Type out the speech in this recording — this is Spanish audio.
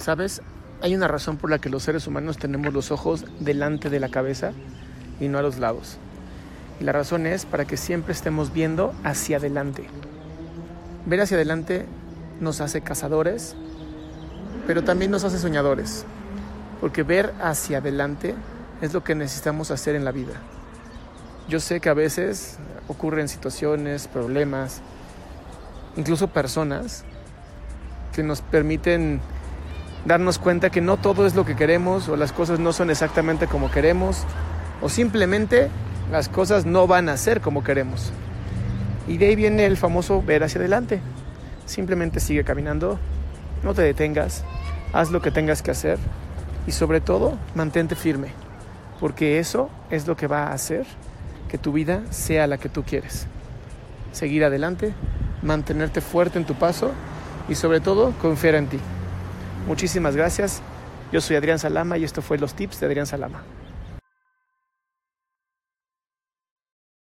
¿Sabes? Hay una razón por la que los seres humanos tenemos los ojos delante de la cabeza y no a los lados. Y la razón es para que siempre estemos viendo hacia adelante. Ver hacia adelante nos hace cazadores, pero también nos hace soñadores. Porque ver hacia adelante es lo que necesitamos hacer en la vida. Yo sé que a veces ocurren situaciones, problemas, incluso personas que nos permiten darnos cuenta que no todo es lo que queremos o las cosas no son exactamente como queremos o simplemente las cosas no van a ser como queremos. Y de ahí viene el famoso ver hacia adelante. Simplemente sigue caminando, no te detengas, haz lo que tengas que hacer y sobre todo mantente firme, porque eso es lo que va a hacer que tu vida sea la que tú quieres. Seguir adelante, mantenerte fuerte en tu paso y sobre todo confiar en ti. Muchísimas gracias. Yo soy Adrián Salama y esto fue Los Tips de Adrián Salama.